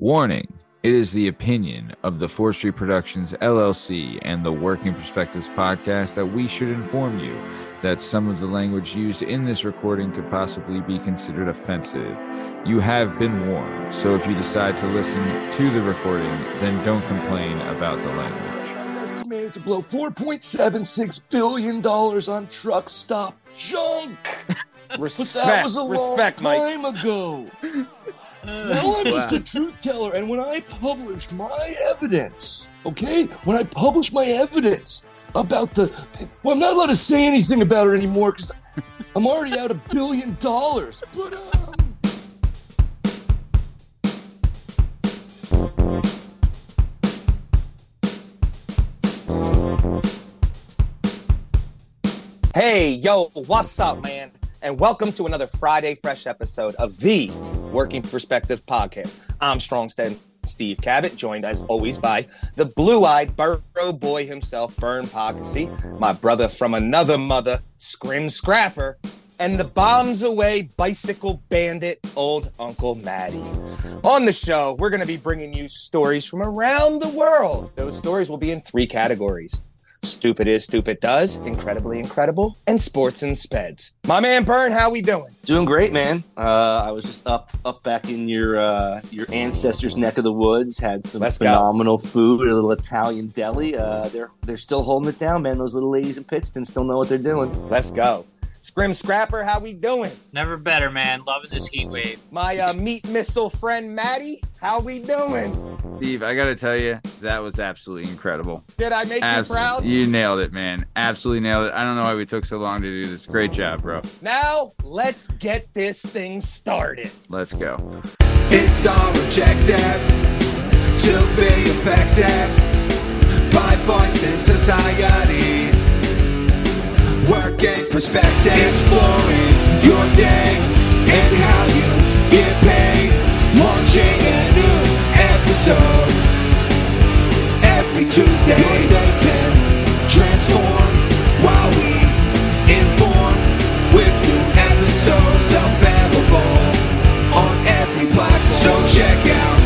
Warning It is the opinion of the Forestry Productions LLC and the Working Perspectives podcast that we should inform you that some of the language used in this recording could possibly be considered offensive. You have been warned, so if you decide to listen to the recording, then don't complain about the language. estimated to blow $4.76 billion on truck stop junk. But Respect, that was a respect, long Mike. ago. now I'm just a truth teller, and when I publish my evidence, okay, when I publish my evidence about the, well, I'm not allowed to say anything about it anymore because I'm already out a billion dollars. But um, Hey, yo, what's up, man? And welcome to another Friday Fresh episode of the Working Perspective Podcast. I'm Strong Stem Steve Cabot, joined as always by the blue eyed burrow boy himself, Bern Podcasy, my brother from another mother, Scrim Scrapper, and the bombs away bicycle bandit, old Uncle Matty. On the show, we're going to be bringing you stories from around the world. Those stories will be in three categories Stupid is, stupid does, incredibly incredible, and sports and speds. My man Bern, how we doing? Doing great, man. Uh, I was just up up back in your uh, your ancestors' neck of the woods. Had some Let's go. phenomenal food, a little Italian deli. Uh, they're they're still holding it down, man. Those little ladies in Pittston still know what they're doing. Let's go. Scrim Scrapper, how we doing? Never better, man. Loving this heat wave. My uh, meat missile friend Maddie, how we doing? Steve, I got to tell you, that was absolutely incredible. Did I make Abs- you proud? You nailed it, man. Absolutely nailed it. I don't know why we took so long to do this. Great job, bro. Now, let's get this thing started. Let's go. It's all objective to be effective by voicing societies. and perspective, exploring your day and how you get paid. Launching a new episode every Tuesday. Your day can transform while we inform with new episodes available on every platform. So check out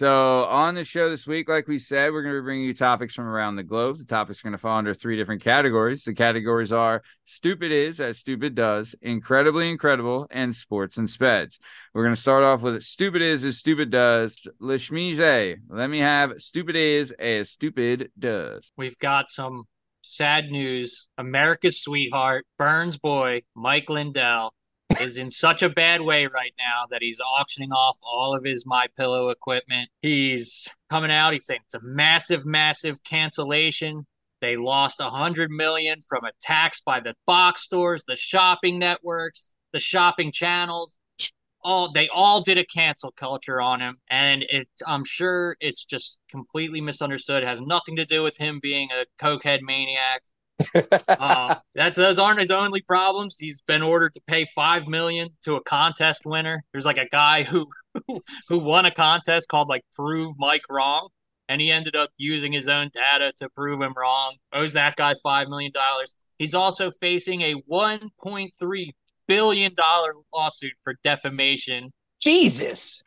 So on the show this week, like we said, we're going to be bringing you topics from around the globe. The topics are going to fall under three different categories. The categories are stupid is as stupid does, incredibly incredible, and sports and speds. We're going to start off with stupid is as stupid does. Leshmize, let me have stupid is as stupid does. We've got some sad news. America's sweetheart, Bern's boy, Mike Lindell, is in such a bad way right now that he's auctioning off all of his My Pillow equipment. He's coming out. He's saying it's a massive, massive cancellation. They lost a hundred million from attacks by the box stores, the shopping networks, the shopping channels. All they all did a cancel culture on him, and it. I'm sure it's just completely misunderstood. It has nothing to do with him being a cokehead maniac. Uh, that's those aren't his only problems. He's been ordered to pay five million to a contest winner. There's like a guy who who won a contest called like Prove Mike Wrong, and he ended up using his own data to prove him wrong. Owes that guy five million dollars. He's also facing a one point three billion dollar lawsuit for defamation. Jesus.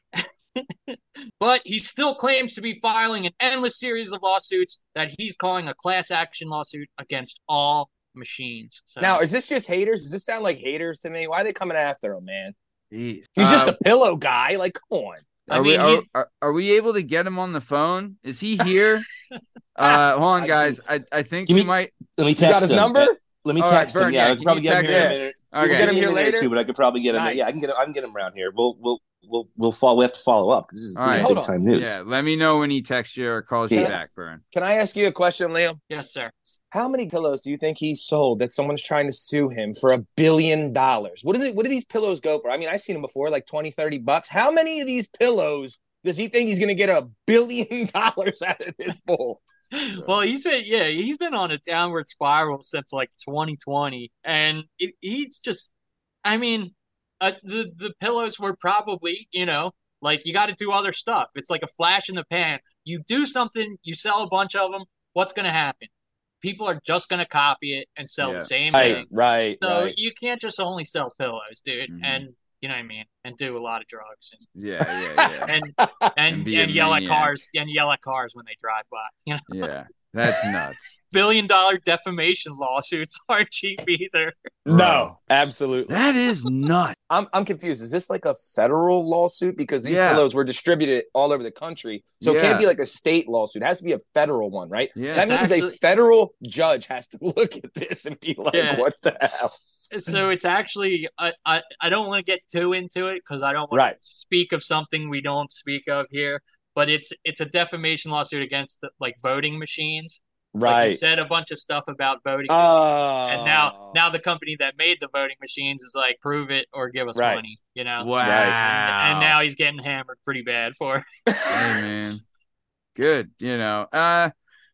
But he still claims to be filing an endless series of lawsuits that he's calling a class action lawsuit against all machines. So Now, is this just haters? Does this sound like haters to me? Why are they coming after him, man? Jeez. He's just Uh, a pillow guy. Like, come on. I Are we mean, are, are, are we able to get him on the phone? Is he here? uh, hold on, guys. I, I think we me- might. Let me You text got his him. number? Let me All right, text Vern, him. Yeah, yeah, I can can probably get him here in a minute. Okay. get him here a minute or later? two, but I could probably get him. Nice. Yeah, I can get him. I can get him around here. We'll we'll we'll we'll follow. We have to follow up because this is, All this right. is big on. time news. Yeah, let me know when he texts you or calls you back, Bern. Can I ask you a question, Liam? yes, sir. How many pillows do you think he sold that someone's trying to sue him for a billion dollars? What do they, what do these pillows go for? I mean, I've seen them before, like 20, 30 bucks. How many of these pillows Does he think he's going to get a billion dollars out of this bull? well, he's been yeah, he's been on a downward spiral since like 2020, and it, he's just, I mean, uh, the the pillows were probably you know like you got to do other stuff. It's like a flash in the pan. You do something, you sell a bunch of them. What's going to happen? People are just going to copy it and sell Yeah. the same Right, thing. right, So right. you can't just only sell pillows, dude, Mhm. and you know what I mean, and do a lot of drugs Yeah, yeah, yeah. and and and, And yell at cars and yell at cars when they drive by. You know, yeah. That's nuts. billion dollar defamation lawsuits aren't cheap either. No, absolutely. That is nuts. I'm I'm confused. Is this like a federal lawsuit? Because these Yeah. pillows were distributed all over the country, so it can't be like a state lawsuit. It has to be a federal one, right? Yeah. that It's means a federal judge has to look at this and be like, Yeah. "What the hell?" So it's actually I I, I don't want to get too into it because I don't want Right. to speak of something we don't speak of here. But it's it's a defamation lawsuit against the, like voting machines. Like he Right. said a bunch of stuff about voting. Oh. and now now the company that made the voting machines is like prove it or give us Right. money you know Wow. and, and now he's getting hammered pretty bad for it. hey man good you know uh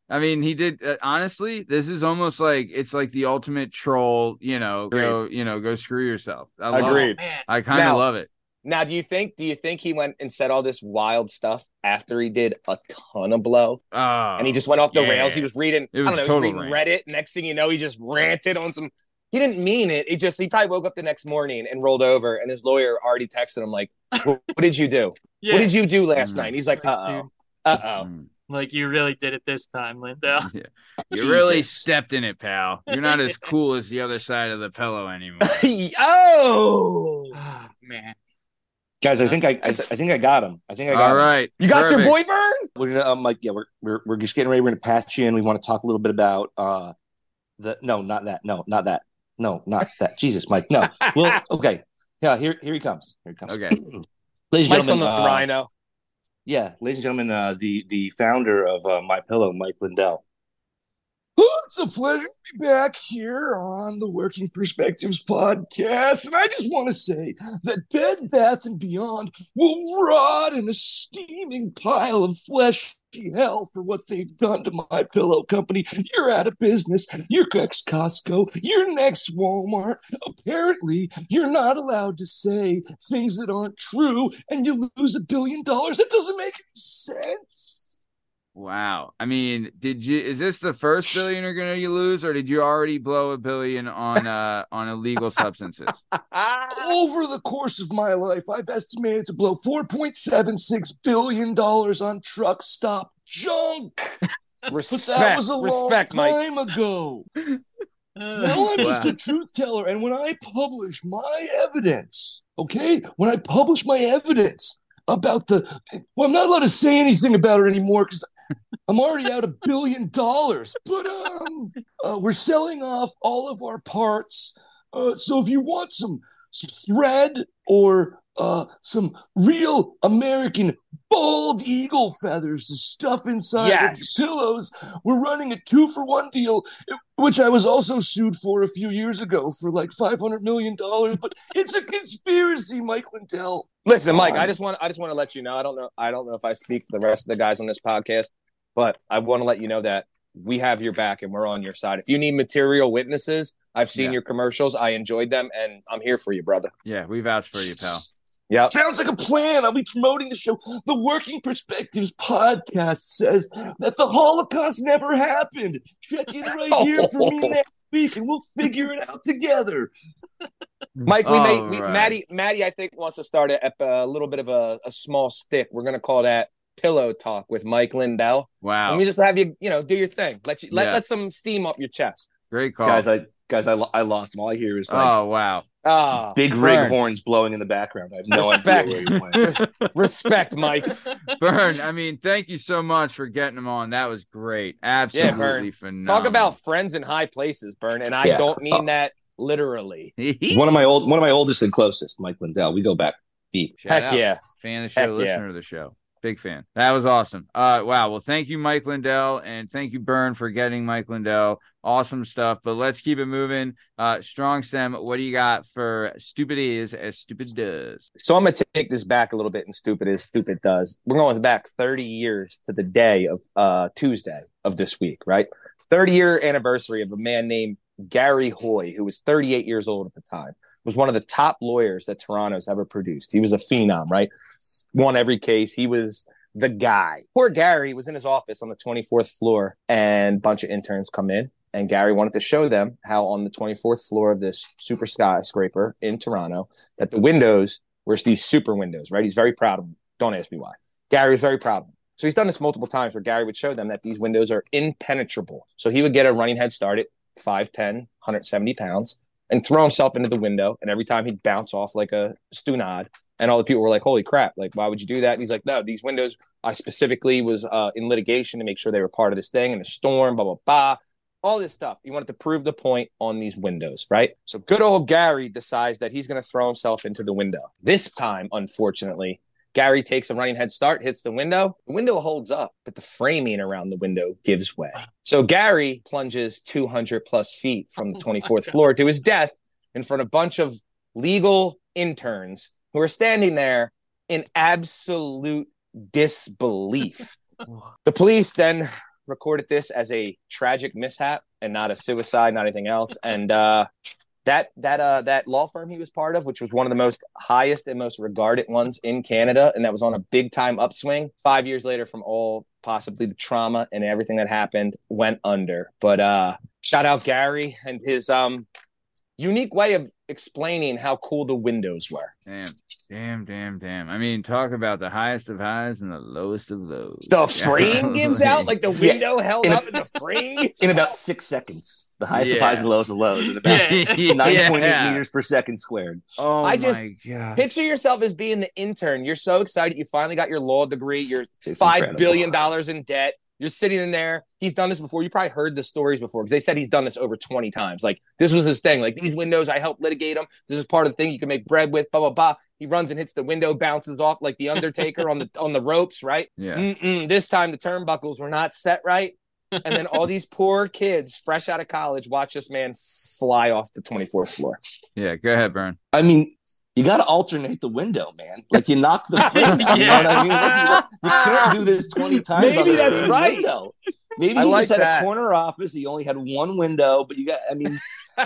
i mean he did uh, honestly this is almost like it's like the ultimate troll you know go you know go screw yourself i love Agreed. it. man i kind of love it Now, do you think? Do you think he went and said all this wild stuff after he did a ton of blow, oh and he just went off the yeah. rails? He was reading. It I don't know. He was reading Reddit. Next thing you know, he just ranted on some. He didn't mean it. He just he probably woke up the next morning and rolled over, and his lawyer already texted him like, "What, what did you do? yeah What did you do last Mm. night?" And he's like, Like, "Uh oh, uh oh." Like you really did it this time lindell Yeah. you really stepped in it pal you're not as cool as the other side of the pillow anymore oh, oh man Guys, I think I, I, I think I got him. I think I got all him. right you got your Perfect. boy Bern. We're gonna um like yeah we're we're we're just getting ready. We're gonna patch you in. We want to talk a little bit about uh the no not that no not that no not that Jesus Mike no well okay yeah here here he comes here he comes Okay. ladies and Mike's on gentlemen the uh, rhino. yeah ladies and gentlemen uh the the founder of uh, My Pillow Mike Lindell It's a pleasure to be back here on the Working Perspectives podcast. And I just want to say that Bed Bath and Beyond will rot in a steaming pile of fleshy hell for what they've done to my pillow company. You're out of business. You're next Costco. You're next Walmart. Apparently, you're not allowed to say things that aren't true and you lose a billion dollars. That doesn't make any sense. Wow i mean did you is this the first billion you're gonna you lose or did you already blow a billion on uh on illegal substances Over the course of my life, I've estimated to blow $4.76 billion on truck stop junk. But Respect, that was a respect, long Mike. time ago. Uh, Now I'm just a truth teller. And when I publish my evidence, okay, when I publish my evidence about the, well, I'm not allowed to say anything about it anymore because I'm already out a billion dollars. But um, uh, we're selling off all of our parts. Uh, so if you want some, some thread or uh, some real American bald eagle feathers to stuff inside Yes. of your pillows, we're running a two for one deal which I was also sued for a few years ago for like five hundred million dollars. But it's a conspiracy, Mike Lindell. Listen, Mike, I just want I just want to let you know. I don't know I don't know if I speak for the rest of the guys on this podcast, but I want to let you know that we have your back and we're on your side. If you need material witnesses, I've seen Yeah. your commercials. I enjoyed them and I'm here for you, brother. yeah we vouch for you pal Yeah. Sounds like a plan. I'll be promoting the show. The Working Perspectives podcast says that the Holocaust never happened. Check in right here for me oh. next week, and we'll figure it out together. Mike, we All may we, right. Maddie Maddie I think wants to start a, a little bit of a, a small stick. We're gonna call that pillow talk with Mike Lindell. wow Let me just have you, you know, do your thing. Let you let, Yeah. let some steam up your chest. great call guys I guys I, I lost him all I hear is like oh wow Ah, big rig Bern. horns blowing in the background I have no Respect. idea where he went. Respect, Mike. Bern, I mean, thank you so much for getting him on. That was great. Absolutely phenomenal. Talk about friends in high places, Bern, and I Yeah. don't mean that literally. one of my old one of my oldest and closest Mike Lindell we go back deep Shout Heck out. yeah. Fan of the show, Heck yeah. listener of the show. Big fan. That was awesome. Uh, wow. Well, thank you, Mike Lindell, and thank you, Bern, for getting Mike Lindell. Awesome stuff. But let's keep it moving. Uh, Strong Stem, what do you got for stupid is as stupid does? So I'm gonna take this back a little bit and stupid is stupid does. We're going back 30 years to the day of uh Tuesday of this week, right? 30 year anniversary of a man named Gary Hoy, who was 38 years old at the time, was one of the top lawyers that Toronto's ever produced. He was a phenom, right? Won every case. He was the guy. Poor Gary was in his office on the 24th floor, and a bunch of interns come in. And Gary wanted to show them how on the 24th floor of this super skyscraper in Toronto, that the windows were these super windows, right? He's very proud of them. Don't ask me why. Gary was very proud of them. So he's done this multiple times where Gary would show them that these windows are impenetrable. So he would get a running head start 5'10, 170 pounds and throw himself into the window. And every time he'd bounce off like a stunad. And all the people were like, holy crap, like, why would you do that? And he's like, no, these windows, I specifically was uh, in litigation to make sure they were part of this thing and a storm, blah, blah, blah. All this stuff. He wanted to prove the point on these windows, right? So good old Gary decides that he's going to throw himself into the window. This time, unfortunately, Gary takes a running head start, hits the window. The window holds up, but the framing around the window gives way. So Gary plunges 200 plus feet from the 24th floor to his death in front of a bunch of legal interns who are standing there in absolute disbelief. the police then recorded this as a tragic mishap and not a suicide, not anything else. And uh, that that uh that law firm he was part of, which was one of the most highest and most regarded ones in Canada, and that was on a big time upswing. Five years later, from all possibly the trauma and everything that happened, went under. But uh shout out Gary and his um unique way of explaining how cool the windows were. Damn, damn, damn, damn. I mean, talk about the highest of highs and the lowest of lows. The frame gives out like the Yeah. window held In a- up in the frame. in about six seconds. The highest of highs and the lowest of lows in about Yeah. nine point eight Yeah. meters per second squared. Oh I just- my god. Picture yourself as being the intern. You're so excited. You finally got your law degree. You're It's five incredible. billion dollars in debt. You're sitting in there. He's done this before. You probably heard the stories before because they said he's done this over 20 times. Like this was his thing. Like these windows, I helped litigate them. This is part of the thing you can make bread with. Blah blah blah. He runs and hits the window, bounces off like the Undertaker on the on the ropes. Right. Yeah. Mm-mm, this time the turnbuckles were not set right. And then all these poor kids, fresh out of college, watch this man fly off the 24th floor. Yeah. Go ahead, Bern. I mean, you got to alternate the window, man. Like you knock the frame. You know what I mean? Listen, You can't do this twenty times. on Maybe the that's same right. Window. Maybe I he like just had that. a corner office. He only had one window, but you got. I mean,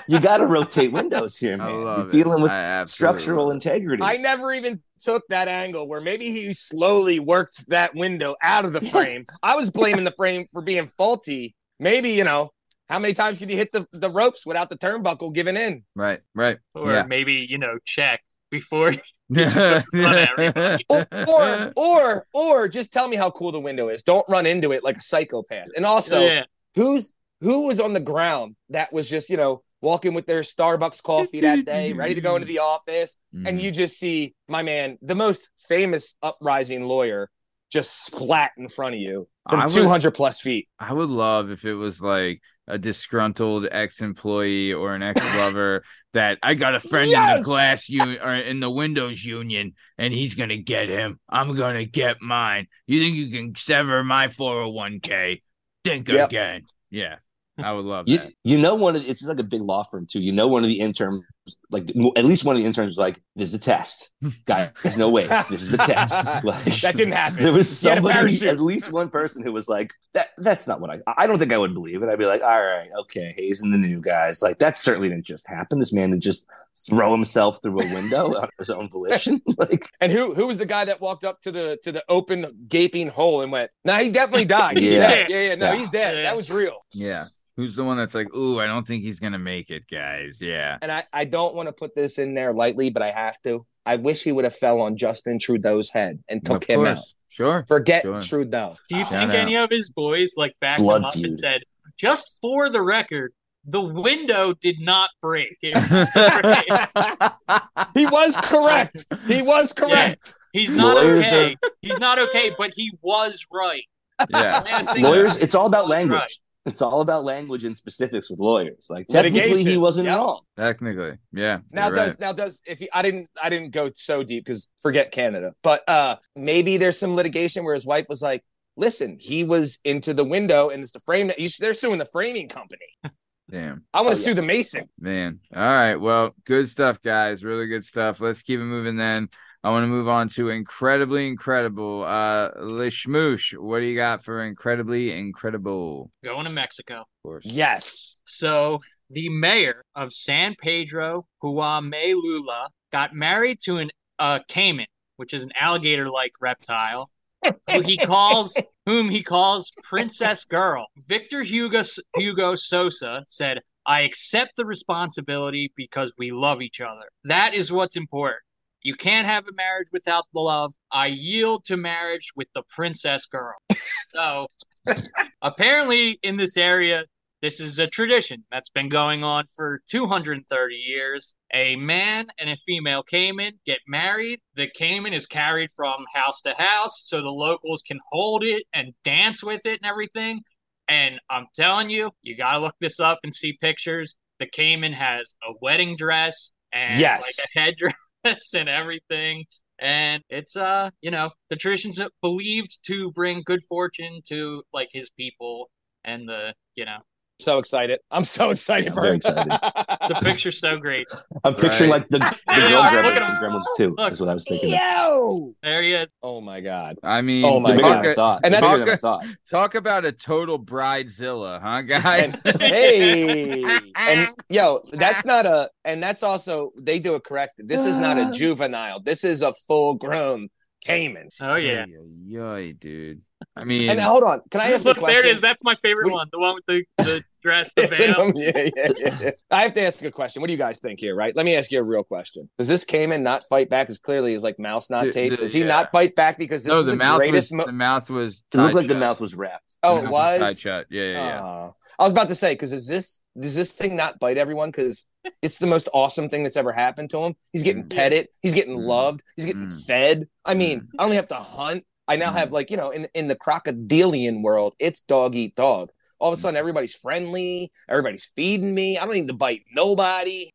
you got to rotate windows here, I man. love You're it. dealing with I structural integrity. I never even took that angle where maybe he slowly worked that window out of the frame. I was blaming the frame for being faulty. Maybe, you know, how many times could you hit the, the ropes without the turnbuckle giving in? Right. Right. Or Yeah. maybe, you know, check before Or, or, or, or just tell me how cool the window is. Don't run into it like a psychopath. And also, yeah. who's who was on the ground that was just, you know, walking with their Starbucks coffee that day, ready to go into the office, Mm. and you just see my man, the most famous uprising lawyer, just splat in front of you from would- 200 plus feet. I would love if it was like a disgruntled ex-employee or an ex-lover that I got a friend in the glass union or in the Windows union, and he's gonna get him. I'm gonna get mine. You think you can sever my 401k? Think Yep. again. Yeah, I would love You, that. you know, one of it's just like a big law firm too. You know, one of the interns, like at least one of the interns, was like, "This is a test, guy. There's No way, this is a test." Like, That didn't happen. There was He had a somebody, at least one person, who was like, "That that's not what I. I don't think I would believe it." I'd be like, "All right, okay, Hayes and the new guys. Like that certainly didn't just happen. This man didn't just throw himself through a window on his own volition. like, And who who was the guy that walked up to the to the open gaping hole and went, "No, he definitely died. He's Yeah. yeah, yeah, no, Yeah. he's dead. Yeah. That was real." Yeah. Who's the one that's like, ooh, I don't think he's gonna make it, guys? Yeah. And I I don't want to put this in there lightly, but I have to. I wish he would have fell on Justin Trudeau's head and took Of him course. out. Sure. Forget Sure. Trudeau. Do you Shout think out. any of his boys like backed Blood him up and said, just for the record, the window did not break. It was. He was correct. He was correct. He's not Lawyers okay. He's not okay, but he was right. Yeah. Lawyers, it's all about language. right. It's all about language and specifics with lawyers. Like technically, he wasn't Yep. wrong. Technically, yeah. Now does right. now does if you, I didn't I didn't go so deep because forget Canada, but uh maybe there's some litigation where his wife was like, "Listen, he was into the window and it's the frame that you should, they're suing the framing company. Damn. I want Oh, to yeah. sue the mason." Man. All right. Well, good stuff, guys. Really good stuff. Let's keep it moving then. I want to move on to incredibly incredible. Uh Lishmoosh, what do you got for incredibly incredible? Going to Mexico. Of course. Yes. So the mayor of San Pedro, Huamelula, got married to an uh, caiman, which is an alligator-like reptile, who he calls whom he calls Princess Girl. Victor Hugo Hugo Sosa said, "I accept the responsibility because we love each other. That is what's important." You can't have a marriage without the love. I yield to marriage with the princess girl. So, apparently, in this area, this is a tradition that's been going on for 230 years. A man and a female caiman get married. The caiman is carried from house to house so the locals can hold it and dance with it and everything. And I'm telling you, you got to look this up and see pictures. The caiman has a wedding dress and Yes. like a headdress and everything. And it's uh, you know, the tradition's believed to bring good fortune to like his people and the you know So excited. I'm so excited, I'm very Bert. excited. the picture's so great. I'm picturing Right. like the, the girl are. gremlin from. Gremlins 2 Look. is what I was thinking. of. Yo. There he is. Oh my god. I mean, Oh my Bigger talk, than I thought. And that's- than I thought. talk about a total bridezilla, huh, guys? And, hey, and yo, that's not a, and that's also they do it correct. This is not a juvenile. This is a full grown caiman. Oh yeah. yeah, dude. I mean, And hold on, can I ask Look, a question? there it is. That's my favorite What- one. The one with the, the dress, the It's in Yeah, yeah, yeah, yeah. I have to ask a question. What do you guys think here? Right? Let me ask you a real question. Does this caiman not fight back? Because clearly, is like mouse not The- tape. Does he yeah. not fight back because this no, is the, the, mouth was mo- the mouth was. It looked tied like the shut. mouth was wrapped. oh, it mouth was. tied shut. Yeah, yeah, yeah. Uh, I was about to say because is this does this thing not bite everyone? Because it's the most awesome thing that's ever happened to him. He's getting Mm. petted. He's getting Mm. loved. He's getting Mm. fed. I mean, Mm. I only have to hunt. I now Mm. have like you know in in the crocodilian world, it's dog eat dog. All of a sudden, everybody's friendly. Everybody's feeding me. I don't need to bite nobody.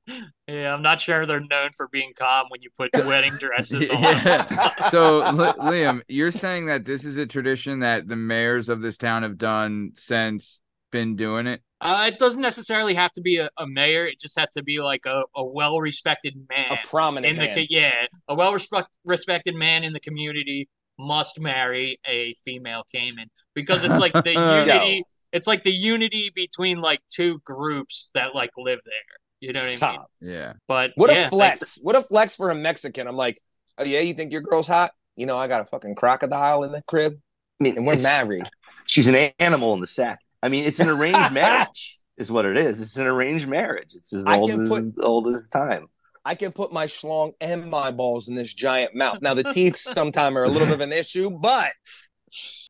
Yeah, I'm not sure they're known for being calm when you put wedding dresses on. Yeah. so, Li- Liam, you're saying that this is a tradition that the mayors of this town have done since been doing it. Uh, it doesn't necessarily have to be a, a mayor. It just has to be like a, a well-respected man A prominent in the man. yeah, a well-respected man in the community must marry a female caiman because it's like the unity. It's like the unity between like two groups that like live there. You know what I mean? Yeah. But What yeah, a flex! What a flex for a Mexican. I'm like, oh yeah, you think your girl's hot? You know, I got a fucking crocodile in the crib, I mean, and we're married. She's an animal in the sack. I mean, it's an arranged marriage, is what it is. It's an arranged marriage. It's as I old can as put- old as time. I can put my schlong and my balls in this giant mouth. Now the teeth sometimes are a little bit of an issue, but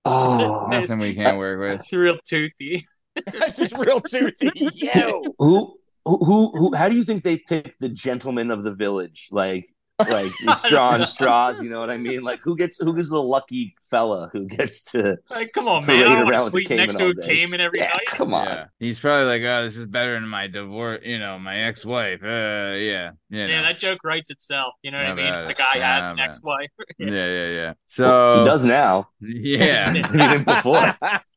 Oh, Nothing we can't work with. It's real toothy. that's just real toothy. Yo. who, who, who, who? How do you think they picked the gentleman of the village? Like, like it's drawing straws. You know what I mean? Like, who gets who is the lucky fella who gets to? Like, come on, man! I want around to sleep next to all a day. caiman every Yeah, night. come on. Yeah. He's probably like, oh, this is better than my divorce, you know, my ex wife. Uh, yeah. You know. Yeah, that joke writes itself. You know what Yeah, I mean? man. The guy has Yeah, an ex-wife. yeah, yeah, yeah. Well, So, he does now. yeah. Even before.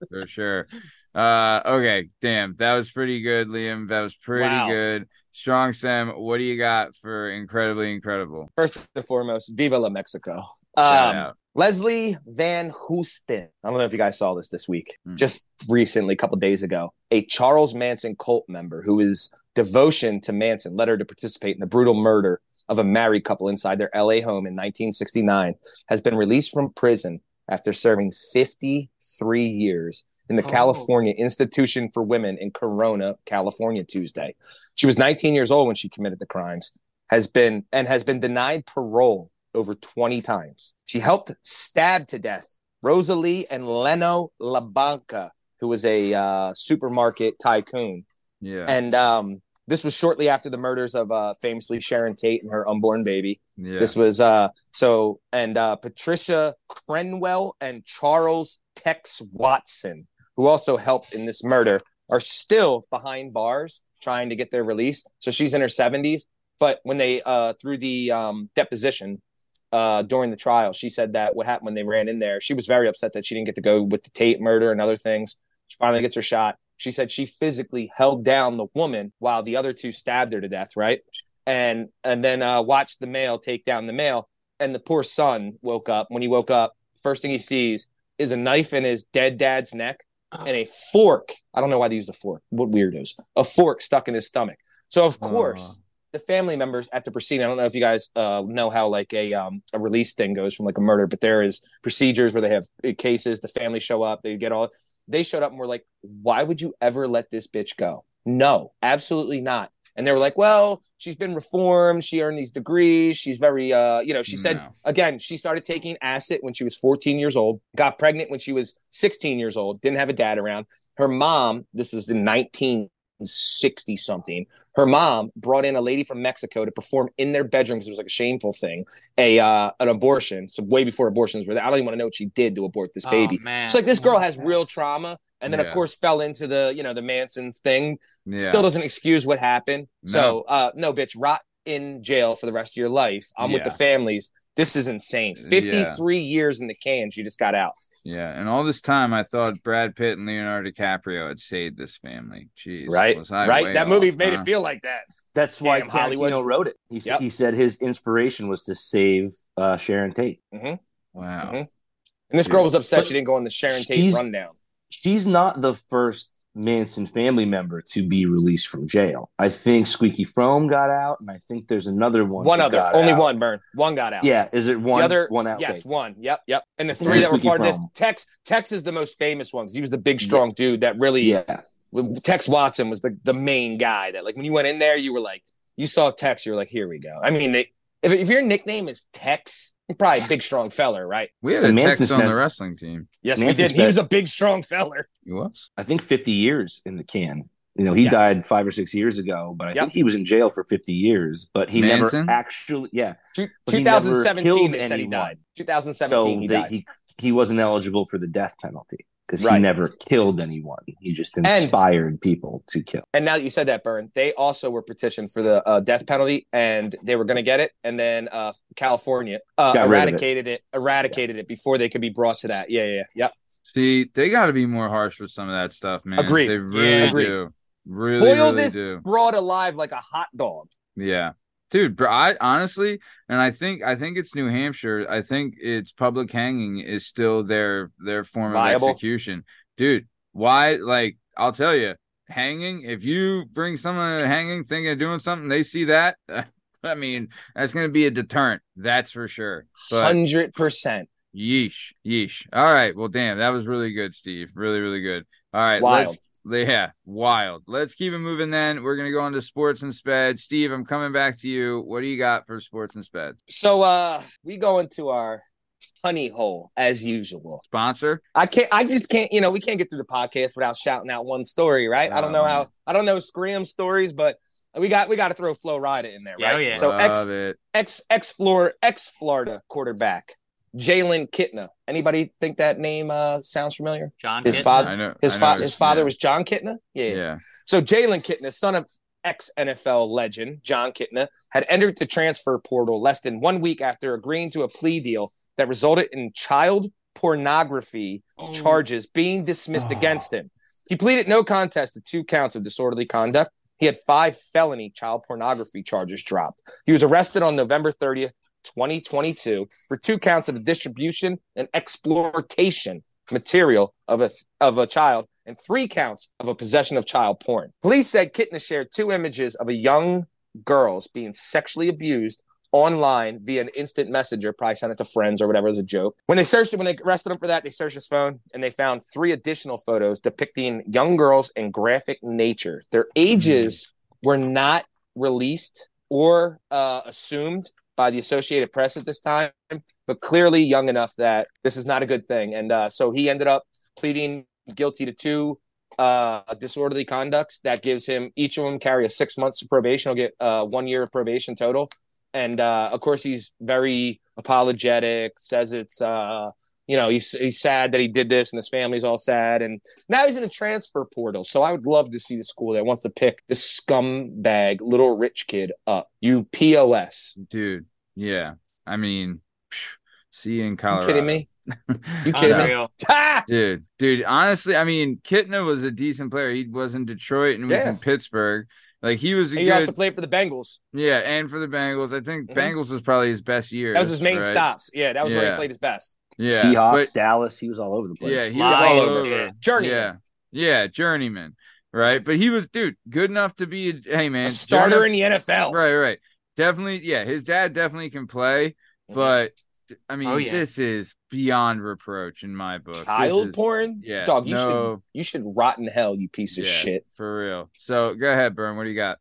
for sure. Uh, okay, damn, that was pretty good, Liam. That was pretty Wow. good. Strong Sam, what do you got for incredibly incredible? First and foremost, Viva la Mexico. Um. Leslie Van Houten. I don't know if you guys saw this this week, Hmm. just recently, a couple days ago. A Charles Manson cult member who is devotion to Manson led her to participate in the brutal murder of a married couple inside their LA home in 1969. Has been released from prison after serving 53 years in the Oh. California Institution for Women in Corona, California, Tuesday. She was 19 years old when she committed the crimes. Has been and has been denied parole over 20 times. She helped stab to death Rosalie and Leno LaBianca, who was a uh, supermarket tycoon. Yeah, And um, this was shortly after the murders of uh, famously Sharon Tate and her unborn baby. yeah. This was uh, so, and uh, Patricia Crenwell and Charles Tex Watson, who also helped in this murder, are still behind bars trying to get their release. So she's in her 70s. But when they, uh, through the um, deposition uh, during the trial, she said that what happened when they ran in there, she was very upset that she didn't get to go with the Tate murder and other things. She finally gets her shot. She said she physically held down the woman while the other two stabbed her to death, right? And and then uh, watched the male take down the male. And the poor son woke up. When he woke up, first thing he sees is a knife in his dead dad's neck and a fork. I don't know why they used a fork. What weirdos? A fork stuck in his stomach. So of course, the family members at the proceeding. I don't know if you guys uh, know how like a um, a release thing goes from like a murder, but there is procedures where they have cases. The family show up. They get all. They showed up and were like, "Why would you ever let this bitch go? No, absolutely not." And they were like, "Well, she's been reformed. She earned these degrees. She's very, uh, you know." She said No. again, she started taking acid when she was 14 years old. Got pregnant when she was 16 years old. Didn't have a dad around. Her mom. This is in 1960 something her mom brought in a lady from Mexico to perform in their bedroom because it was like a shameful thing, a uh, an abortion. So way before abortions were there. I don't even want to know what she did to abort this baby. Oh, man. It's like this girl has real trauma, and then Yeah. of course fell into the you know the Manson thing. Yeah. Still doesn't excuse what happened. No. So uh, no, bitch, rot in jail for the rest of your life. I'm with the families. This is insane. 53 years in the can. She just got out. Yeah, and all this time I thought Brad Pitt and Leonardo DiCaprio had saved this family. Jeez, Right, was I right. way That movie made huh? it feel like that. That's why Damn, Hollywood. Tarantino wrote it. He, Yep. he said his inspiration was to save uh, Sharon Tate. Wow. Mhm. And this girl was upset But she didn't go on the Sharon Tate rundown. She's not the first Manson family member to be released from jail. I think Squeaky Fromme got out, and I think there's another one. One other, got only out. one. Bern. One got out. Yeah, is it one? the other one out. Yes, Okay. one. Yep, yep. And the three that were part of this. Tex Tex is the most famous one he was the big strong dude that really. Yeah, Tex Watson was the the main guy that like when you went in there, you were like you saw Tex, you were like, here we go. I mean, they, if if your nickname is Tex, probably a big strong feller, right? We had a Manson text on the wrestling team. Yes, Nancy we did. He was a big strong feller. He was. I think 50 years in the can. You know, he Yes. died five or six years ago, but I Yep. think he was in jail for 50 years. But he Manson? never actually, yeah. Two, But he never 2017, killed they said he died. 2017, So he they, died. he he wasn't eligible for the death penalty because Right. he never killed anyone. He just inspired people to kill. And now that you said that, Bern, they also were petitioned for the uh, death penalty, and they were going to get it, and then uh, California uh, Got rid of it. eradicated it. eradicated it before they could be brought to that. Yeah, yeah, yeah. Yep. See, they got to be more harsh with some of that stuff, man. Agreed. They Yeah, really agreed. do. Really, Boil really this do. Brought alive like a hot dog. Yeah. Dude, bro, I honestly, and I think I think it's New Hampshire. I think it's public hanging is still their their form Viable? of execution. Dude, why like I'll tell you, hanging, if you bring someone hanging thinking of doing something, they see that, I mean, that's going to be a deterrent. That's for sure. But Hundred percent. yeesh, yeesh. All right. Well, damn, that was really good, Steve. Really, really good. All right. Wild. Let's yeah, wild. Let's keep it moving then. We're gonna go on to sports and sped. Steve, I'm coming back to you. What do you got for sports and sped? So uh we go into our honey hole as usual. Sponsor? I can't I just can't, you know, we can't get through the podcast without shouting out one story, right? I don't know Oh, how. I don't know Scream stories, but we got we got to throw Florida in there, Yeah, right? oh, yeah. So Love ex it. ex ex Florida ex Florida quarterback Jalen Kitna. Anybody think that name uh sounds familiar? John His Kitna? father- I know His I know father his father yeah. was John Kitna. Yeah. yeah. So Jalen Kitna, son of ex NFL legend John Kitna, had entered the transfer portal less than one week after agreeing to a plea deal that resulted in child pornography Oh. charges being dismissed Oh. against him. He pleaded no contest to two counts of disorderly conduct. He had five felony child pornography charges dropped. He was arrested on November 30th, 2022, for two counts of the distribution and exploitation material of a of a child and three counts of a possession of child porn. Police said Kitna shared two images of a young girls being sexually abused online via an instant messenger, probably sent it to friends or whatever as a joke. When they searched it, when they arrested him for that, they searched his phone and they found three additional photos depicting young girls in graphic nature. Their ages were not released or uh, assumed by the Associated Press at this time, but clearly young enough that this is not a good thing. And uh, so he ended up pleading guilty to two uh disorderly conducts that gives him each of them carry a six months of probation he'll get uh one year of probation total and uh of course he's very apologetic says it's uh you know, he's he's sad that he did this, and his family's all sad, and now he's in the transfer portal. So I would love to see the school that wants to pick this scumbag little rich kid up. You pos. dude. Yeah, I mean, see you in You Colorado. kidding me? You kidding me? Dude? Dude, honestly, I mean, Kitna was a decent player. He was in Detroit and was Yeah. in Pittsburgh. Like he was a And he good, also played for the Bengals. yeah, and for the Bengals, I think Mhm. Bengals was probably his best year. That was his main right? stops. Yeah, that was where he played his best. Yeah, Seahawks, but- Dallas. He was all over the place. Yeah, he was all over. yeah. Journeyman. Yeah, yeah, journeyman. Right, but he was, dude, good enough to be. A, hey, man, A starter Journey- in the NFL. Right, right. Definitely, yeah. His dad definitely can play, but I oh, mean, Oh, yeah. this is beyond reproach in my book. Child is- porn? yeah, Dog, you no- should you should rot in hell, you piece of yeah, shit. for real. So go ahead, Bern. What do you got?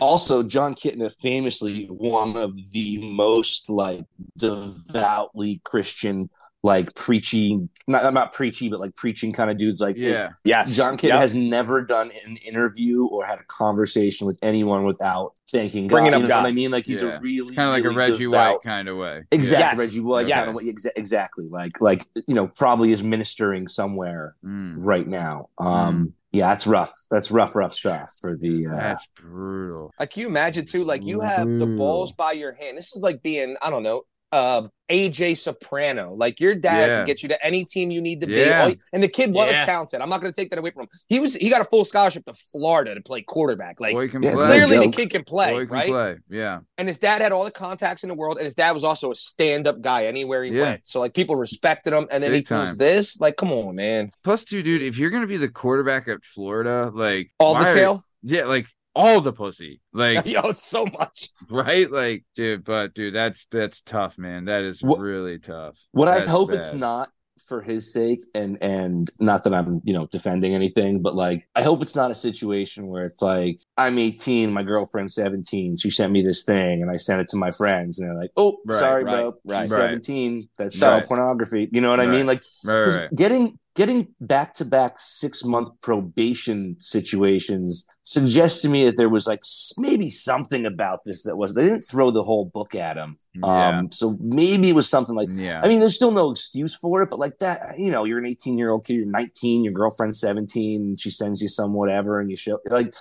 Also, John Kitna, famously one of the most like devoutly Christian, like preaching, not not preachy, but like preaching kind of dudes. Like his- Yeah, Yes. John Kitna Yep. has never done an interview or had a conversation with anyone without thanking God. Bringing up you know God. what I mean? Like he's Yeah. a really kind of like a Reggie devout- White kind of way. Exactly, Yes. Reggie White. Yes. kind of, exa- exactly. Like, like you know, probably is ministering somewhere Mm, right now. Um, yeah, that's rough. That's rough, rough stuff for the. Uh, that's brutal. Like, can you imagine too? Like, you have the balls by your hand. This is like being, I don't know, uh, AJ Soprano. Like, your dad Yeah. can get you to any team you need to be. Yeah. All- and the kid was Yeah. talented. I'm not going to take that away from him. He was. He got a full scholarship to Florida to play quarterback. Like, Boy can yeah, play. clearly the kid can play, Boy can right? play. Yeah. And his dad had all the contacts in the world, and his dad was also a stand-up guy anywhere he Yeah. went. So like people respected him, and then Big he pulls time. this. Like, come on, man. Plus, two, dude, if you're gonna be the quarterback at Florida, like All the tail. yeah, like all the pussy, like Yo, so much. right, like dude. But dude, that's that's tough, man. That is What- really tough. What I That's hope it's not for his sake, and and not that I'm you know defending anything, but like I hope it's not a situation where it's like I'm 18, my girlfriend's 17, she sent me this thing, and I sent it to my friends, and they're like, oh, Right, sorry, right, bro, right. she's Right. 17, that's child Right. pornography. You know what I mean? Like Right, 'cause right. getting getting back to back six month probation situations suggests to me that there was like maybe something about this that was they didn't throw the whole book at him. Yeah. Um, so maybe it was something like yeah. I mean, there's still no excuse for it, but like that, you know, you're an 18 year old kid, you're 19, your girlfriend's 17, and she sends you some whatever, and you show like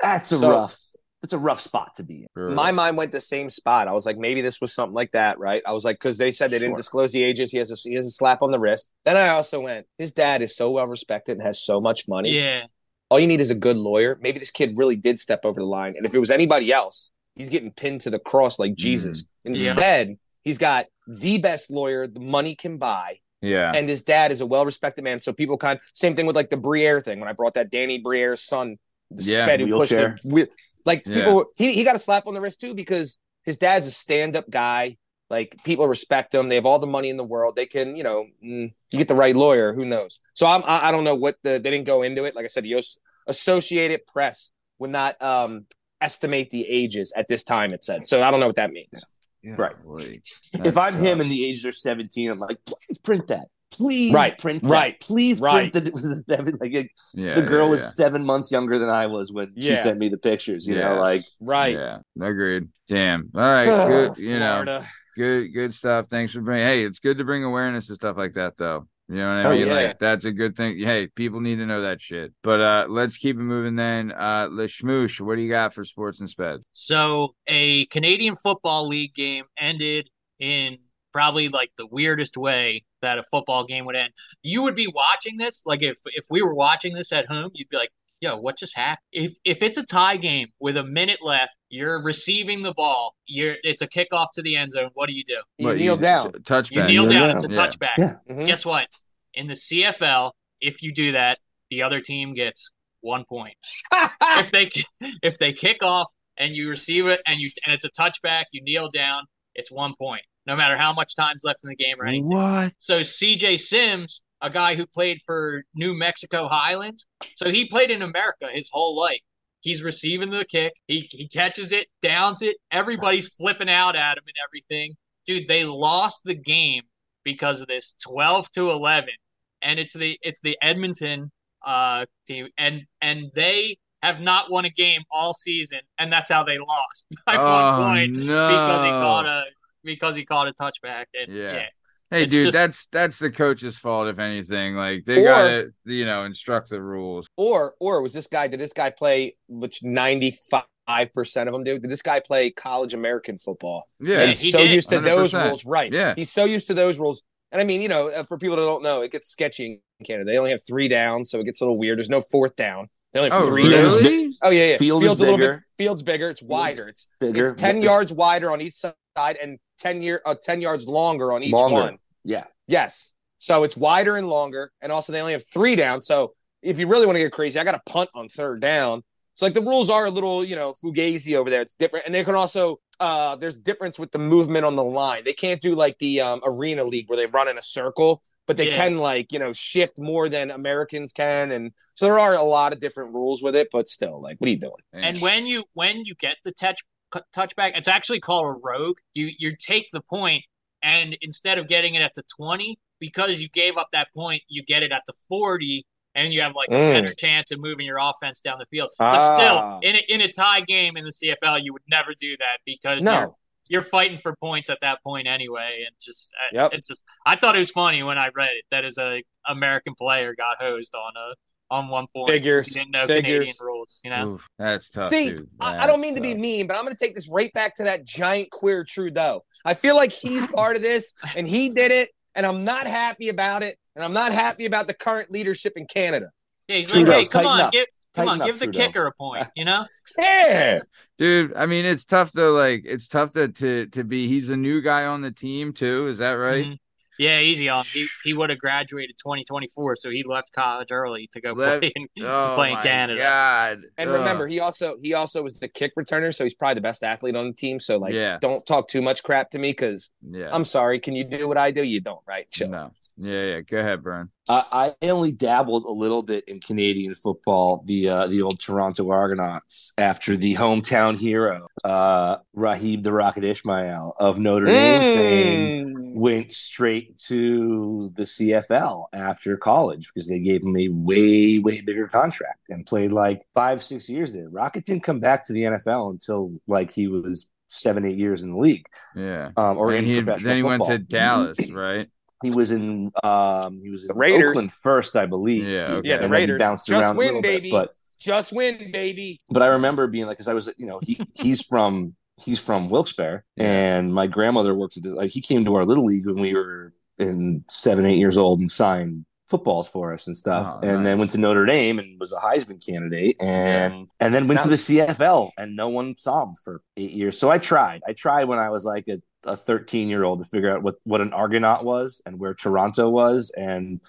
that's a So- rough, that's a rough spot to be in. Brutal. My mind went the same spot. I was like, maybe this was something like that, right? I was like, because they said they didn't Sure. disclose the ages. He has a he has a slap on the wrist. Then I also went, his dad is so well respected and has so much money. Yeah. All you need is a good lawyer. Maybe this kid really did step over the line, and if it was anybody else, he's getting pinned to the cross like mm. Jesus. Instead, he's got the best lawyer the money can buy. yeah. and his dad is a well-respected man. So people kind of, same thing with like the Briere thing when I brought that Danny Briere's son, the Yeah, sped who pushed wheelchair. the like Yeah. people. He he got a slap on the wrist too because his dad's a stand-up guy. Like people respect him. They have all the money in the world. They can, you know, mm, you get the right lawyer. Who knows? So I'm, I, I don't know what the they didn't go into it. Like I said, the Associated Press would not um estimate the ages at this time. It said. So I don't know what that means. Right. Golly. if I'm him and the ages are 17, I'm like, please print that. Please Right, print that. right, Please right. print that it was a seven. Like it- yeah, the girl yeah, was seven months younger than I was when she sent me the pictures. You Yeah. know, like Right. Yeah, agreed. Damn. All right, Ugh, good. You know, good, good stuff. Thanks for bringing. Hey, it's good to bring awareness to stuff like that, though. You know what I Oh, mean? yeah. Like that's a good thing. Hey, people need to know that shit. But uh let's keep it moving then. Uh Lashmoosh, what do you got for sports and sped? So a Canadian Football League game ended in probably like the weirdest way that a football game would end. You would be watching this, like if if we were watching this at home, you'd be like, "Yo, what just happened?" If if it's a tie game with a minute left, you're receiving the ball, you're it's a kickoff to the end zone. What do you do? You What, kneel down. t- touchback. You kneel kneel down. down. It's a Yeah. touchback. Yeah. Mhm. Guess what? In the CFL, if you do that, the other team gets one point. if they if they kick off and you receive it and you and it's a touchback, you kneel down, it's one point, no matter how much time's left in the game or anything. What? So CJ Sims, a guy who played for New Mexico Highlands, so he played in America his whole life. He's receiving the kick. He he catches it, downs it. Everybody's flipping out at him and everything. Dude, they lost the game because of this, twelve to eleven, and it's the it's the Edmonton uh team, and and they have not won a game all season, and that's how they lost by Oh, one point no. because he caught a because he caught a touchback. And Yeah. yeah. Hey, It's dude, just- that's that's the coach's fault if anything. Like they Or- gotta, you know, instruct the rules. Or or was this guy? Did this guy play? Which ninety five percent of them do? Did this guy play college American football? Yeah, And he he's so did. used to those 100%. rules, right? Yeah. he's so used to those rules. And I mean, you know, uh, for people that don't know, it gets sketchy in Canada. They only have three downs, so it gets a little weird. There's no fourth down. They only have Oh, three Field is downs. Oh yeah, yeah. Field is Field's a little bigger. bit. Field's bigger. It's wider. It's Bigger. it's ten yards wider on each side and ten year uh, ten yards longer on each Longer. one. Yeah. Yes. So it's wider and longer, and also they only have three down. So if you really want to get crazy, I got to punt on third down. So like the rules are a little, you know, fugazi over there. It's different, and they can also uh there's difference with the movement on the line. They can't do like the um, arena league where they run in a circle, but they Yeah. can like you know shift more than Americans can, and so there are a lot of different rules with it. But still, like, what are you doing? And when you when you get the touch touchback, it's actually called a rogue. You you take the point, and instead of getting it at the twenty, because you gave up that point, you get it at the forty, and you have like a Mm. better chance of moving your offense down the field. But Ah. still, in a, in a tie game in the CFL, you would never do that because you're, No, you're fighting for points at that point anyway. And just uh, Yep. it's just I thought it was funny when I read it that as a American player got hosed on a on one point. Figures, He didn't know figures. Canadian rules. You know. Oof, that's tough. See, dude. I, I don't mean to be mean, but I'm going to take this right back to that giant queer Trudeau. I feel like he's part of this, and he did it, and I'm not happy about it, and I'm not happy about the current leadership in Canada. Yeah, he's Trudeau, like, hey, come on, up. give come on, give the Trudeau. kicker a point. You know. Yeah, dude. I mean, it's tough though. Like, it's tough to to to be. He's a new guy on the team too. Is that right? Mhm. Yeah, easy on. He he would have graduated 2024, so he left college early to go Left- play in, to Oh play in Canada. God. and Ugh. remember, he also he also was the kick returner, so he's probably the best athlete on the team. So like, Yeah. don't talk too much crap to me because yeah. I'm sorry. Can you do what I do? You don't, right? Chill. no. Yeah, yeah. Go ahead, Bern. I, I only dabbled a little bit in Canadian football, the uh, the old Toronto Argonauts, after the hometown hero, uh, Raghib the Rocket Ismail of Notre Dame fame, went straight to the CFL after college because they gave him a way, way bigger contract and played like five, six years there. Rocket didn't come back to the NFL until like he was seven, eight years in the league Yeah. um, or And in he, professional then he football. went to Dallas, right? He was in um he was in The Raiders. Oakland first, I believe. Yeah, okay. Yeah, the And Raiders. bounced Just around a win, little bit, baby. but Just win, baby. but I remember being like, because I was, you know, he he's from he's from Wilkes-Barre, and my grandmother worked at the, like he came to our little league when we were in seven, eight years old and signed footballs for us and stuff, Oh, and nice. then went to Notre Dame and was a Heisman candidate, and and then went That to was- the CFL, and no one saw him for eight years. So I tried, I tried when I was like a, a thirteen year old to figure out what what an Argonaut was and where Toronto was, and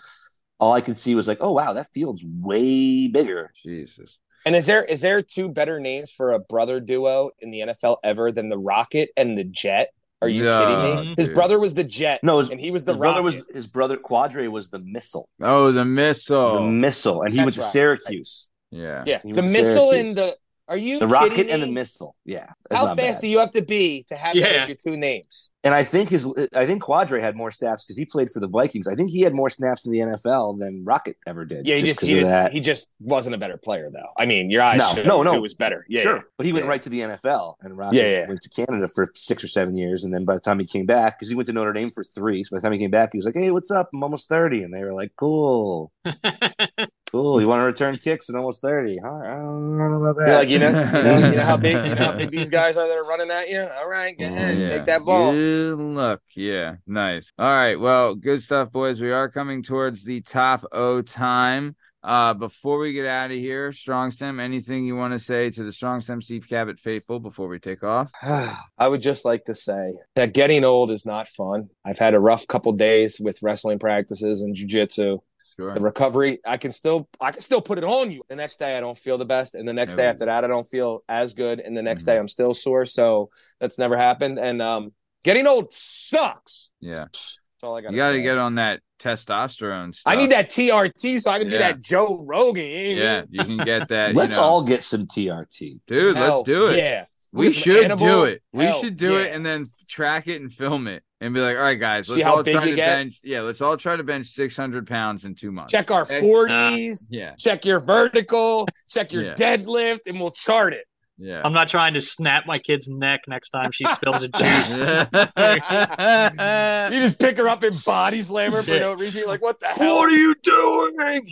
all I could see was like, oh wow, that field's way bigger. Jesus. And is there is there two better names for a brother duo in the NFL ever than the Rocket and the Jet? Are you No, kidding me? His dude. brother was the Jet, No, his, and he was the his brother was his brother Qadry was the missile, Oh, the missile. the missile, and he That's went to right. Syracuse. yeah. yeah, He the missile Syracuse. and the. Are you The kidding rocket and the missile. Yeah, How fast bad. do you have to be to have that Yeah. as your two names? And I think his, I think Qadry had more snaps because he played for the Vikings. I think he had more snaps in the NFL than Rocket ever did. Yeah, he just, 'cause he, of just that. he just wasn't a better player though. I mean, your eyes No, showed no, no. who was better. Yeah, sure, yeah. but he went Yeah. right to the NFL, and Rocket Yeah, yeah. went to Canada for six or seven years, and then by the time he came back, because he went to Notre Dame for three, so by the time he came back, he was like, "Hey, what's up? I'm almost 30. and they were like, "Cool, cool. You want to return kicks at almost 30? Huh? I don't know about that." You're like, you know, you know, you know how big, you know how big these guys are that are running at you. All right, go ahead, Yeah. take that ball. Good luck. Yeah, nice. All right. Well, good stuff, boys. We are coming towards the top O time. Uh, before we get out of here, Strong Stem, anything you want to say to the Strong Stem Steve Cabot faithful before we take off? I would just like to say that getting old is not fun. I've had a rough couple days with wrestling practices and jujitsu. Sure. The recovery, I can still, I can still put it on you. The next day, I don't feel the best, and the next day after that, I don't feel as good, and the next Mhm. day, I'm still sore. So that's never happened. And um, getting old sucks. Yeah. That's all I got. You got to get on that testosterone stuff. I need that TRT so I can do that Joe Rogan. Yeah, you can get that. Let's you know. all get some TRT. dude. Hell, let's do it. Yeah. We With some should do it. We hell, should do it and then track it and film it and be like, all right, guys, See let's how all big try you to get? bench. Yeah, let's all try to bench 600 pounds in two months. Check our Okay? 40s, Yeah. check your vertical, check your Yeah. deadlift, and we'll chart it. Yeah. I'm not trying to snap my kid's neck next time she spills a juice. You just pick her up and body slam her for Shit. no reason. You're like, what the hell? What are you doing?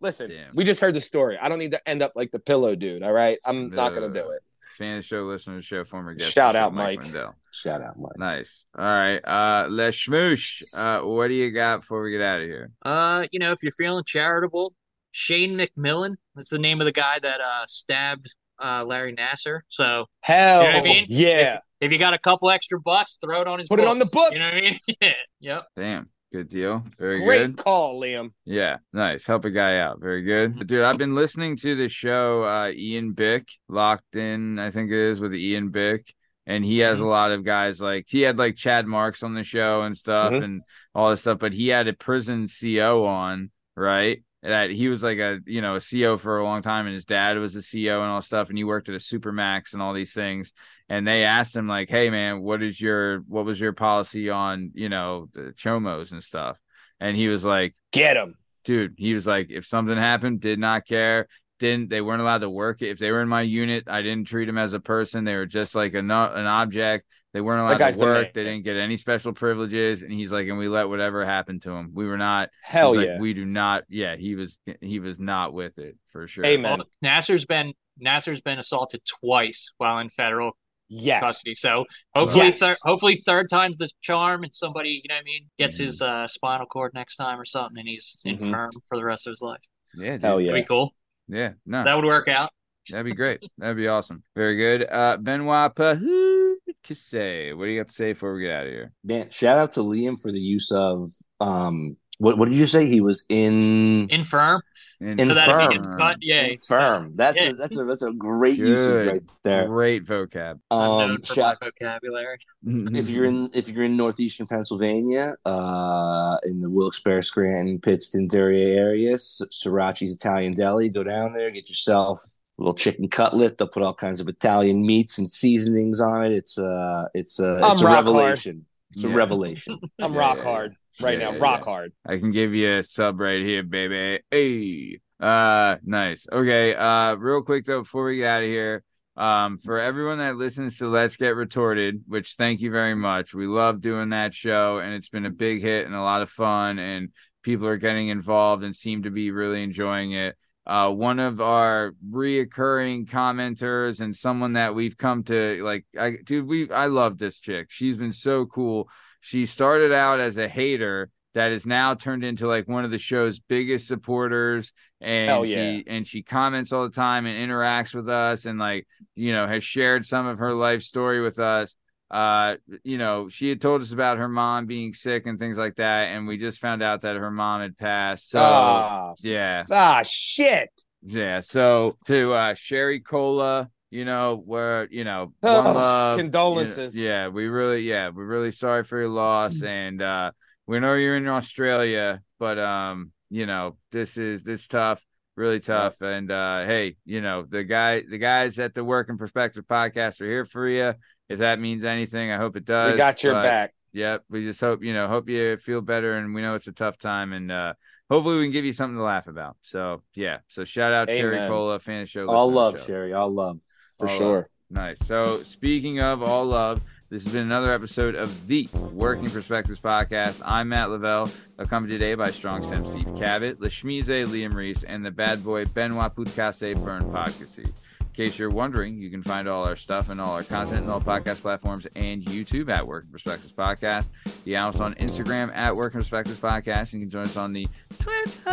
Listen, Damn. we just heard the story. I don't need to end up like the pillow dude. All right, I'm not gonna do it. Fan of the show, listener of the show, former guest. Shout of the show, out, Mike. Lindell. Shout out, Mike. Nice. All right. Uh Les Schmoosh. Uh what do you got before we get out of here? Uh, you know, if you're feeling charitable, Shane McMillan, that's the name of the guy that uh stabbed uh Larry Nassar. So Hell, You know what I mean? yeah. if you got a couple extra bucks, throw it on his Put it on the books. You know what I mean? yeah. Yep. Damn. Good deal. Very Great good. call, Liam. Yeah, nice. Help a guy out. Very good. Dude, I've been listening to the show uh Ian Bick, Locked In, I think it is, with Ian Bick. And he has a lot of guys like he had like Chad Marks on the show and stuff Mhm. and all this stuff, but he had a prison CO on, right? That he was like a you know a CEO for a long time, and his dad was a CEO and all stuff, and he worked at a supermax and all these things. And they asked him like, "Hey man, what is your what was your policy on you know the chomos and stuff?" And he was like, Get him. dude, he was like, if something happened, did not care. Didn't they weren't allowed to work it. If they were in my unit, I didn't treat them as a person. They were just like a an object. They weren't allowed to work. man. They didn't get any special privileges. And he's like, and we let whatever happen to him. We were not. Hell yeah. Like, we do not. Yeah, he was. He was not with it for sure. Amen. Well, Nassar's been Nassar's been assaulted twice while in federal yes. custody. So hopefully, Yes. thir- hopefully third time's the charm, and somebody you know what I mean gets Mm-hmm. his uh, spinal cord next time or something, and he's Mhm. infirm for the rest of his life. Yeah. Dude. Hell yeah. Pretty cool. Yeah. No. That would work out. That'd be great. That'd be awesome. Very good. Uh, Benoit Pahukase. What do you got to say before we get out of here? Man, shout out to Liam for the use of um what what did you say? He was in Infirm. And- In So that he Infirm. gets cut, yeah. firm. That's Yeah. a that's a that's a great Good. usage right there. Great vocab. I'm Um for shout, vocabulary. if you're in if you're in northeastern Pennsylvania, uh, in the Wilkes-Barre, Scranton, Pittston area area, S- Sriracha's Italian Deli, go down there, get yourself a little chicken cutlet. They'll put all kinds of Italian meats and seasonings on it. It's uh it's a I'm it's a rock hard. revelation. It's a revelation. I'm Yeah, rock hard right Yeah, now. rock yeah. hard. I can give you a sub right here, baby. Hey. Uh nice. Okay. Uh real quick though, before we get out of here. Um, for everyone that listens to Let's Get Retorted, which thank you very much. We love doing that show and it's been a big hit and a lot of fun and people are getting involved and seem to be really enjoying it. Uh, one of our reoccurring commenters and someone that we've come to like, I dude, we I love this chick. She's been so cool. She started out as a hater that is now turned into like one of the show's biggest supporters. And Hell she and she comments all the time and interacts with us and like you know has shared some of her life story with us. Uh you know she had told us about her mom being sick and things like that. And we just found out that her mom had passed. So ah, yeah. Ah, shit. yeah. So to uh sherry cola you know where you know Oh, one love, condolences. you know, yeah we really yeah we're really sorry for your loss and uh we know you're in australia but um you know this is this tough really tough and uh hey you know the guy the guys at the Working perspective podcast are here for you if that means anything i hope it does We got your but- back. Yep. We just hope, you know, hope you feel better and we know it's a tough time and uh hopefully we can give you something to laugh about. So yeah. So shout out Sherry Amen. Cola, fan of the show. all listener of the love, show. Sherry. All love. For All sure. love. Nice. So speaking of all love, this has been another episode of the Working Perspectives Podcast. I'm Matt Lavelle, accompanied today by Strong Stem Steve Cabot, Lashmize Liam Reese, and the bad boy Benoit Putkase Bern Podcasty. In case you're wondering, you can find all our stuff and all our content on all podcast platforms and YouTube at Working Perspectives Podcast. The us on Instagram at Working Perspectives Podcast. You can join us on the Twitter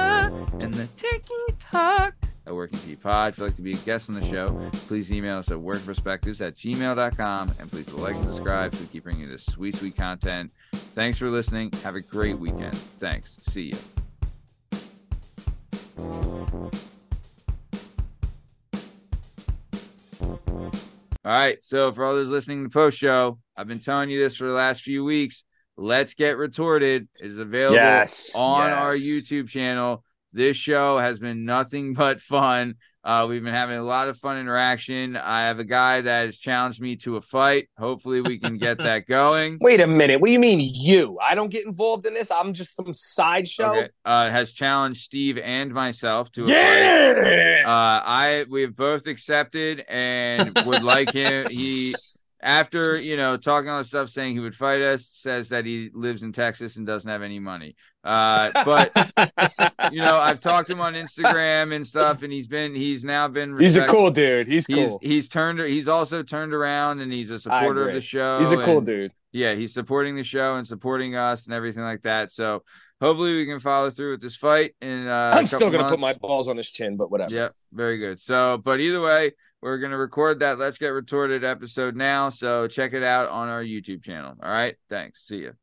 and the TikTok at Working P Pod. If you'd like to be a guest on the show, please email us at workperspectives at gmail.com and please like and subscribe so we keep bringing you this sweet, sweet content. Thanks for listening. Have a great weekend. Thanks. See you. All right. So for all those listening to the post show, I've been telling you this for the last few weeks. Let's get retorted is available Yes, on our. YouTube channel. This show has been nothing but fun. Uh, we've been having a lot of fun interaction. I have a guy that has challenged me to a fight. Hopefully, we can get that going. Wait a minute. What do you mean you? I don't get involved in this. I'm just some sideshow. Okay. Uh, has challenged Steve and myself to a fight. Uh, I we've both accepted and would like him. He after you know talking all this stuff, saying he would fight us, says that he lives in Texas and doesn't have any money. Uh, but you know, I've talked to him on Instagram and stuff, and he's been he's now been he's a cool dude. He's He's cool. he's turned he's also turned around and he's a supporter of the show. He's a cool and- dude. yeah, he's supporting the show and supporting us and everything like that. So hopefully we can follow through with this fight. And uh, I'm still gonna put my balls on his chin, but whatever. Yep, very good. So, but either way, we're gonna record that Let's Get Retorted episode now. So check it out on our YouTube channel. All right, thanks. See you.